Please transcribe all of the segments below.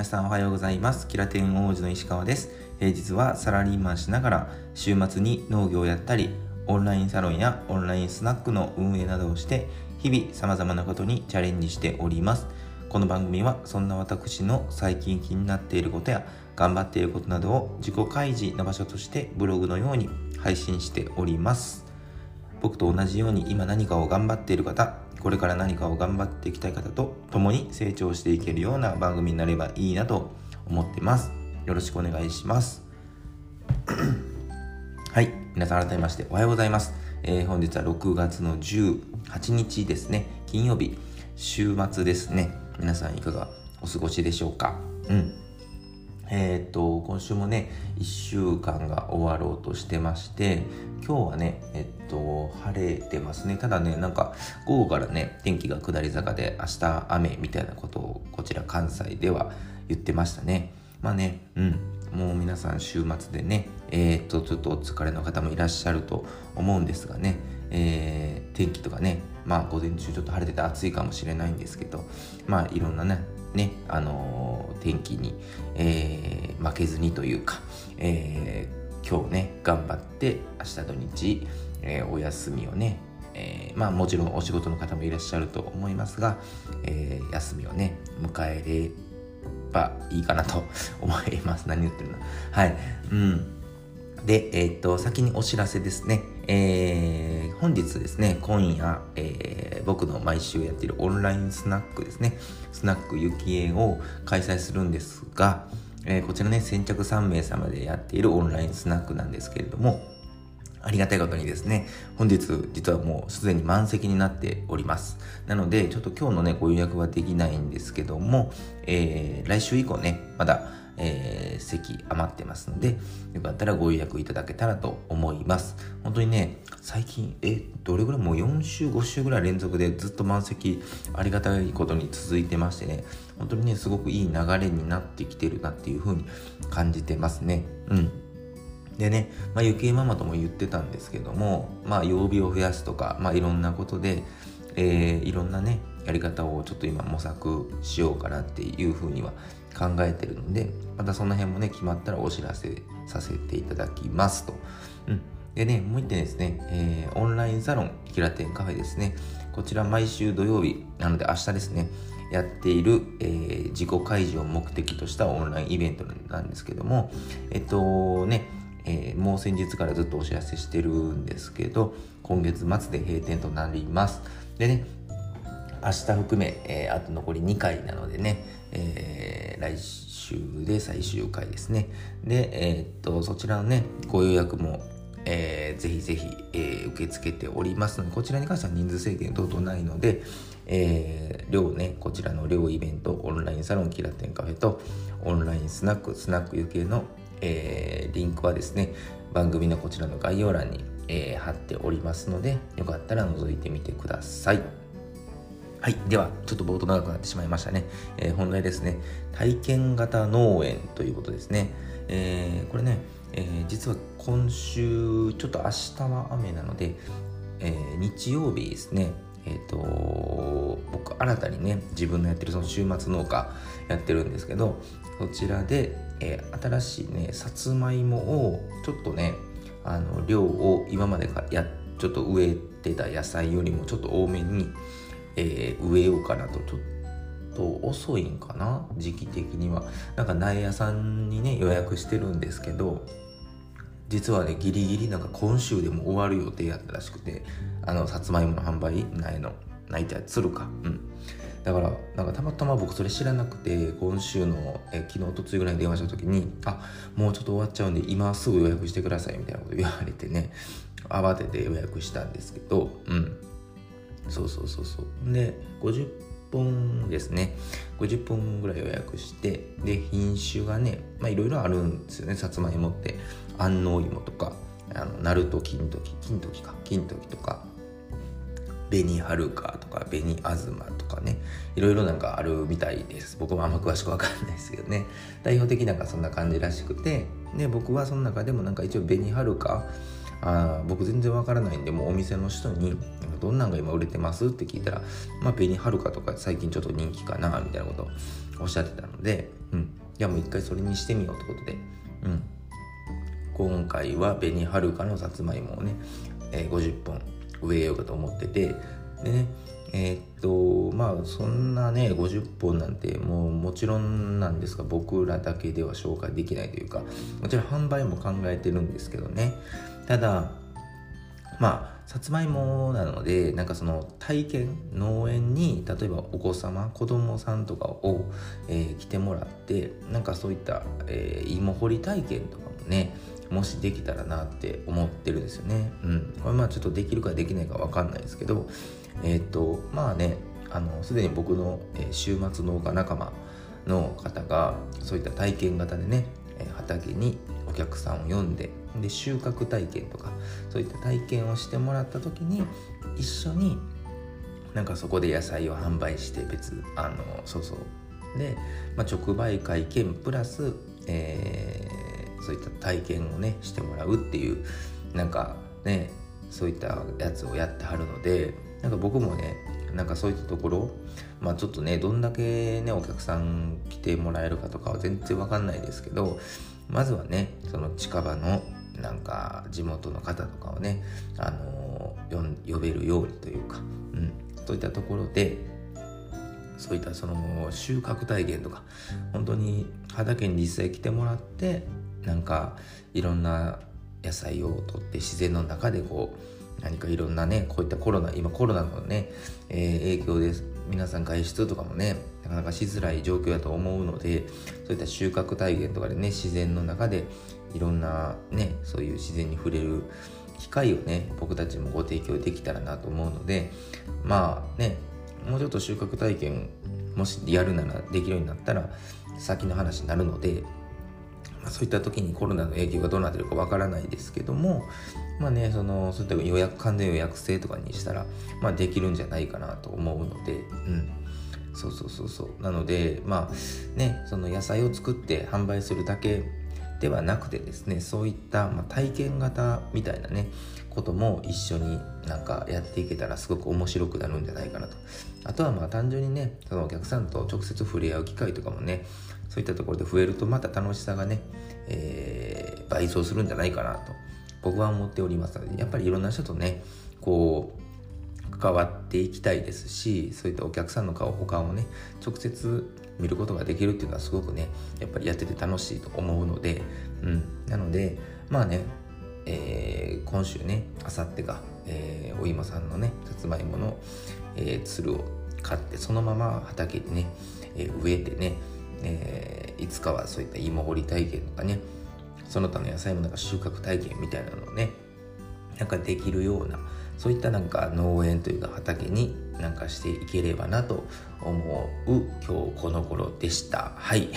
皆さんおはようございます。キラテン王子の石川です。平日はサラリーマンしながら、週末に農業をやったり、オンラインサロンやオンラインスナックの運営などをして、日々様々なことにチャレンジしております。この番組はそんな私の最近気になっていることや頑張っていることなどを自己開示の場所としてブログのように配信しております。僕と同じように今何かを頑張っている方、これから何かを頑張っていきたい方と共に成長していけるような番組になればいいなと思ってます。よろしくお願いします。はい。皆さん改めましておはようございます。えー、本日は6月の18日ですね。金曜日、週末ですね。皆さんいかがお過ごしでしょうか？うん。えっ、と、今週もね、1週間が終わろうとしてまして、今日はね、えっと、晴れてますね。ただね、なんか、午後からね、天気が下り坂で、明日雨みたいなことを、こちら関西では言ってましたね。まあね、うん。もう皆さん週末でね、えー、っと、ちょっとお疲れの方もいらっしゃると思うんですがね、えー、天気とかね、まあ午前中ちょっと晴れてて暑いかもしれないんですけど、まあいろんなね、ね、あのー、天気に、えー、負けずにというか、えー、今日ね、頑張って明日土日、えお休みをね、えまあもちろんお仕事の方もいらっしゃると思いますが、え休みをね、迎えればいいかなと 思います。何言ってるの？はい。うん。で、え、っと、先にお知らせですね。えー、本日ですね、今夜、えー、僕の毎週やっているオンラインスナックですね、スナックゆきえを開催するんですが、えー、こちらね、先着3名様でやっているオンラインスナックなんですけれども、ありがたいことにですね、本日実はもうすでに満席になっております。なので、ちょっと今日のね、ご予約はできないんですけども、えー、来週以降ね、まだえー、席余ってますので、よかったらご予約いただけたらと思います。本当にね、最近、え、どれぐらいもう4週、5週ぐらい連続でずっと満席、ありがたいことに続いてましてね、本当にね、すごくいい流れになってきてるなっていう風に感じてますね。うん。でね、まあ、ゆきえママとも言ってたんですけども、まあ、曜日を増やすとか、まあ、いろんなことで、えー、いろんなね、やり方をちょっと今模索しようかなっていうふうには考えてるので、またその辺もね、決まったらお知らせさせていただきますと。うん。でね、もう一点ですね、えー、オンラインサロン、キラテンカフェですね。こちら毎週土曜日、なので明日ですね、やっている、えー、自己開示を目的としたオンラインイベントなんですけども、えっとね、えー、もう先日からずっとお知らせしてるんですけど、今月末で閉店となります。でね、明日含め、えー、あと残り2回なのでね、えー、来週で最終回ですね。で、えー、っと、そちらのね、ご予約も、えー、ぜひぜひ、えー、受け付けておりますので、こちらに関しては人数制限等々ないので、えー、両ね、こちらの両イベント、オンラインサロンキラテンカフェと、オンラインスナック、スナックゆけの、えー、リンクはですね、番組のこちらの概要欄に、えー、貼っておりますので、よかったら覗いてみてください。はい。では、ちょっと冒頭長くなってしまいましたね。えー、本題ですね。体験型農園ということですね。えー、これね、えー、実は今週、ちょっと明日は雨なので、え日曜日ですね。えっ、と、僕、新たにね、自分のやってるその週末農家やってるんですけど、そちらで、え新しいね、さつまいもを、ちょっとね、あの、量を今までかや、ちょっと植えてた野菜よりもちょっと多めに、えー、植えようかなとちょっと遅いんかな？時期的には。なんか苗屋さんにね予約してるんですけど実はねギリギリなんか今週でも終わる予定やったらしくてあのさつまいもの販売苗の泣いたやつるか。うん。だからなんかたまたま僕それ知らなくて今週のえ昨日とついぐらいに電話した時に「あもうちょっと終わっちゃうんで今すぐ予約してください」みたいなこと言われてね慌てて予約したんですけどうん。そうそうそうそう。で50本ですね。50本ぐらい予約してで品種がねいろいろあるんですよね。さつまいもって。安納芋とかあのナルト金時金時か。金時とか。紅はるかとか紅あずまとかね。いろいろなんかあるみたいです。僕もあんま詳しくわかんないですけどね。代表的なんかそんな感じらしくて。で僕はその中でもなんか一応紅はるかあ僕全然わからないんでもうお店の人にどんなんが今売れてます？って聞いたらまあ紅はるかとか最近ちょっと人気かなみたいなことをおっしゃってたのでうんじゃあもう一回それにしてみようってことで、うん、今回は紅はるかのさつまいもをね、えー、50本植えようかと思っててでねえー、っとまあそんなね50本なんてもうもちろんなんですが僕らだけでは紹介できないというかもちろん販売も考えてるんですけどね。ただまあさつまいもなのでなんかその体験農園に例えばお子様子供さんとかを、えー、来てもらってなんかそういった、えー、芋掘り体験とかもねもしできたらなって思ってるんですよね。うん、これまあちょっとできるかできないか分かんないですけどえっ、とまあねあのすでに僕の、え、週末農家仲間の方がそういった体験型でね、畑にお客さんを呼んでで収穫体験とかそういった体験をしてもらった時に一緒になんかそこで野菜を販売して別あのそうそう。で、まあ、直売会兼プラス、えー、そういった体験をねしてもらうっていうなんかねそういったやつをやってはるのでなんか僕もねなんかそういったところまあちょっとねどんだけねお客さん来てもらえるかとかは全然わかんないですけどまずはねその近場のなんか地元の方とかをね、あの、呼べるようにというか、うん、そういったところでそういったその収穫体験とか本当に畑に実際来てもらってなんかいろんな野菜をとって自然の中でこう何かいろんなねこういったコロナ今コロナのね、えー、影響で皆さん外出とかもねなかなかしづらい状況だと思うのでそういった収穫体験とかでね自然の中でいろんなねそういう自然に触れる機会をね僕たちもご提供できたらなと思うのでまあねもうちょっと収穫体験もしやるならできるようになったら先の話になるので、まあ、そういった時にコロナの影響がどうなってるかわからないですけどもまあねそのそういった予約完全予約制とかにしたら、まあ、できるんじゃないかなと思うのでうん。そうそうそうそう。なのでまあねその野菜を作って販売するだけではなくてですねそういった、ま体験型みたいなねことも一緒になんかやっていけたらすごく面白くなるんじゃないかなと。あとはまあ単純にねそのお客さんと直接触れ合う機会とかもねそういったところで増えるとまた楽しさがね、えー、倍増するんじゃないかなと僕は思っておりますのでやっぱりいろんな人とねこう関わっていきたいですしそういったお客さんの顔お顔をね直接見ることができるっていうのはすごくねやっぱりやってて楽しいと思うので、うん、なのでまあね、えー、今週ねあさってが、えー、お芋さんのねさつまいもの、えー、つるを買ってそのまま畑にね、えー、植えてね、えー、いつかはそういった芋掘り体験とかねその他の野菜もなんか収穫体験みたいなのをねなんかできるようなそういったなんか農園というか畑になんかしていければなと思う今日この頃でした。はい。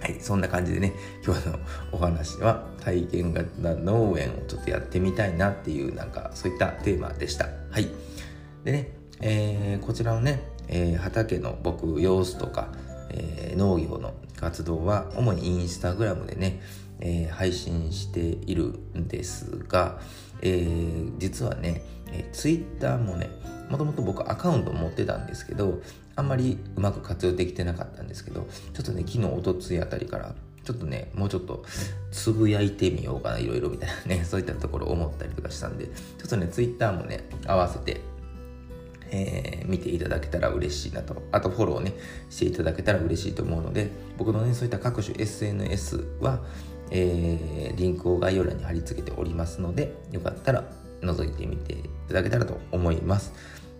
はいそんな感じでね今日のお話は体験型農園をちょっとやってみたいなっていうなんかそういったテーマでした。はい。でね、えー、こちらのね、えー、畑の僕様子とか、えー、農業の活動は主にインスタグラムでね、え配信しているんですが、えー、実はね、えー、ツイッターもね、もともと僕アカウント持ってたんですけど、あんまりうまく活用できてなかったんですけど、ちょっとね、昨日、おとついあたりから、ちょっとね、もうちょっとつぶやいてみようかな、いろいろみたいなね、そういったところ思ったりとかしたんで、ちょっとね、ツイッターもね、合わせて、えー、見ていただけたら嬉しいなと、あとフォローね、していただけたら嬉しいと思うので、僕のね、そういった各種 SNS は、えー、リンクを概要欄に貼り付けておりますので、よかったら覗いてみていただけたらと思います。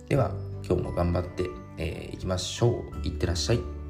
では、今日も頑張って、えー、きましょう。いってらっしゃい。